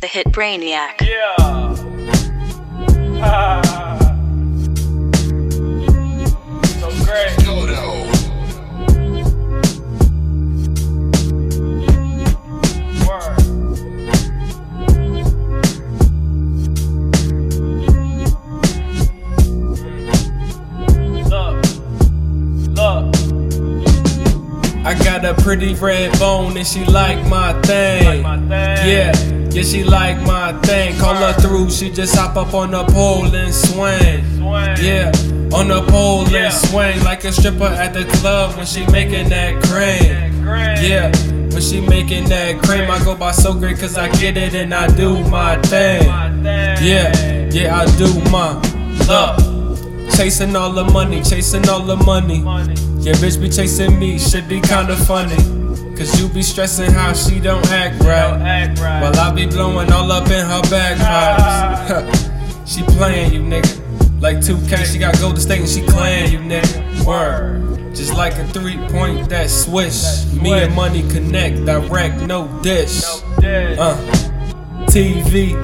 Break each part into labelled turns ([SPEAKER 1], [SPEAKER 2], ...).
[SPEAKER 1] The hit Brainiac.
[SPEAKER 2] Yeah. so great. Word. Look. Look.
[SPEAKER 3] I got a pretty red bone and she like my thing.
[SPEAKER 2] Like my thing.
[SPEAKER 3] Yeah, yeah, she like my thing. Call her through, she just hop up on the pole and swing. Yeah, on the pole and swing like a stripper at the club when she making that cream. Yeah, when she making that cream, I go by so great cause I get it and I do my thing. Yeah, yeah, I do my look. Chasing all the money, chasing all the money. Yeah, bitch be chasing me, should be kinda funny. Cause you be stressing how she don't act right.
[SPEAKER 2] act right.
[SPEAKER 3] While I be blowing all up in her bagpipes. she playing you, nigga. Like 2K, she got Golden State and she clan you, nigga. Word. Just like a three point that swish. Me and money connect, direct, no dish. Uh, TV.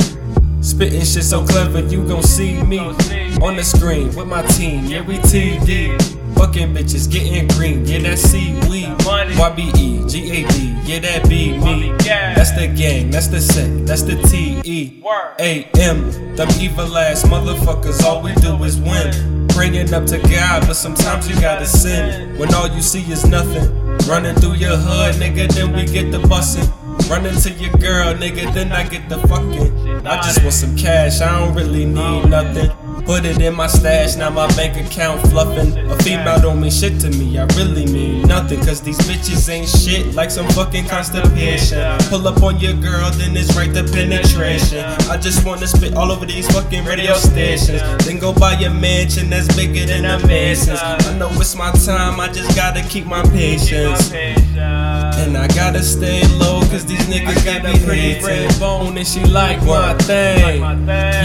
[SPEAKER 3] Spitting shit so clever, you gon' see me
[SPEAKER 2] Gon' see me.
[SPEAKER 3] on the screen with my team. Yeah, we TD. Fucking bitches getting green, yeah, that seaweed. YBE, GAD, yeah, that be me. That's the gang, that's the set, that's the TE. AM, them evil ass motherfuckers, all we do is win. Praying up to God, but sometimes you gotta sin. When all you see is nothing. Running through your hood, nigga, then we get the bussin'. Running to your girl, nigga, then I get the fucking. I just want some cash, I don't really need nothing. Put it in my stash, now my bank account fluffing. A female don't mean shit to me, I really mean nothing. Cause these bitches ain't shit like some fucking constipation. Pull up on your girl, then it's right to penetration. I just wanna spit all over these fucking radio stations. Then go buy a mansion that's bigger than a mansion's. I know it's my time, I just gotta keep my patience. And I gotta stay low, cause these niggas got a pretty red bone and she like my thing.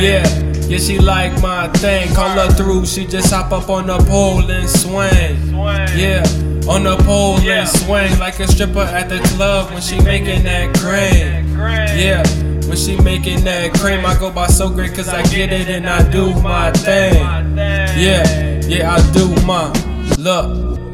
[SPEAKER 3] Yeah, yeah, she like my thing. Call her through, she just hop up on the pole and swing. Yeah, on the pole and swing like a stripper at the club when she making that cream. Yeah, when she making that cream, I go by so great cause I get it and I do my thing. Yeah, yeah, I do my look.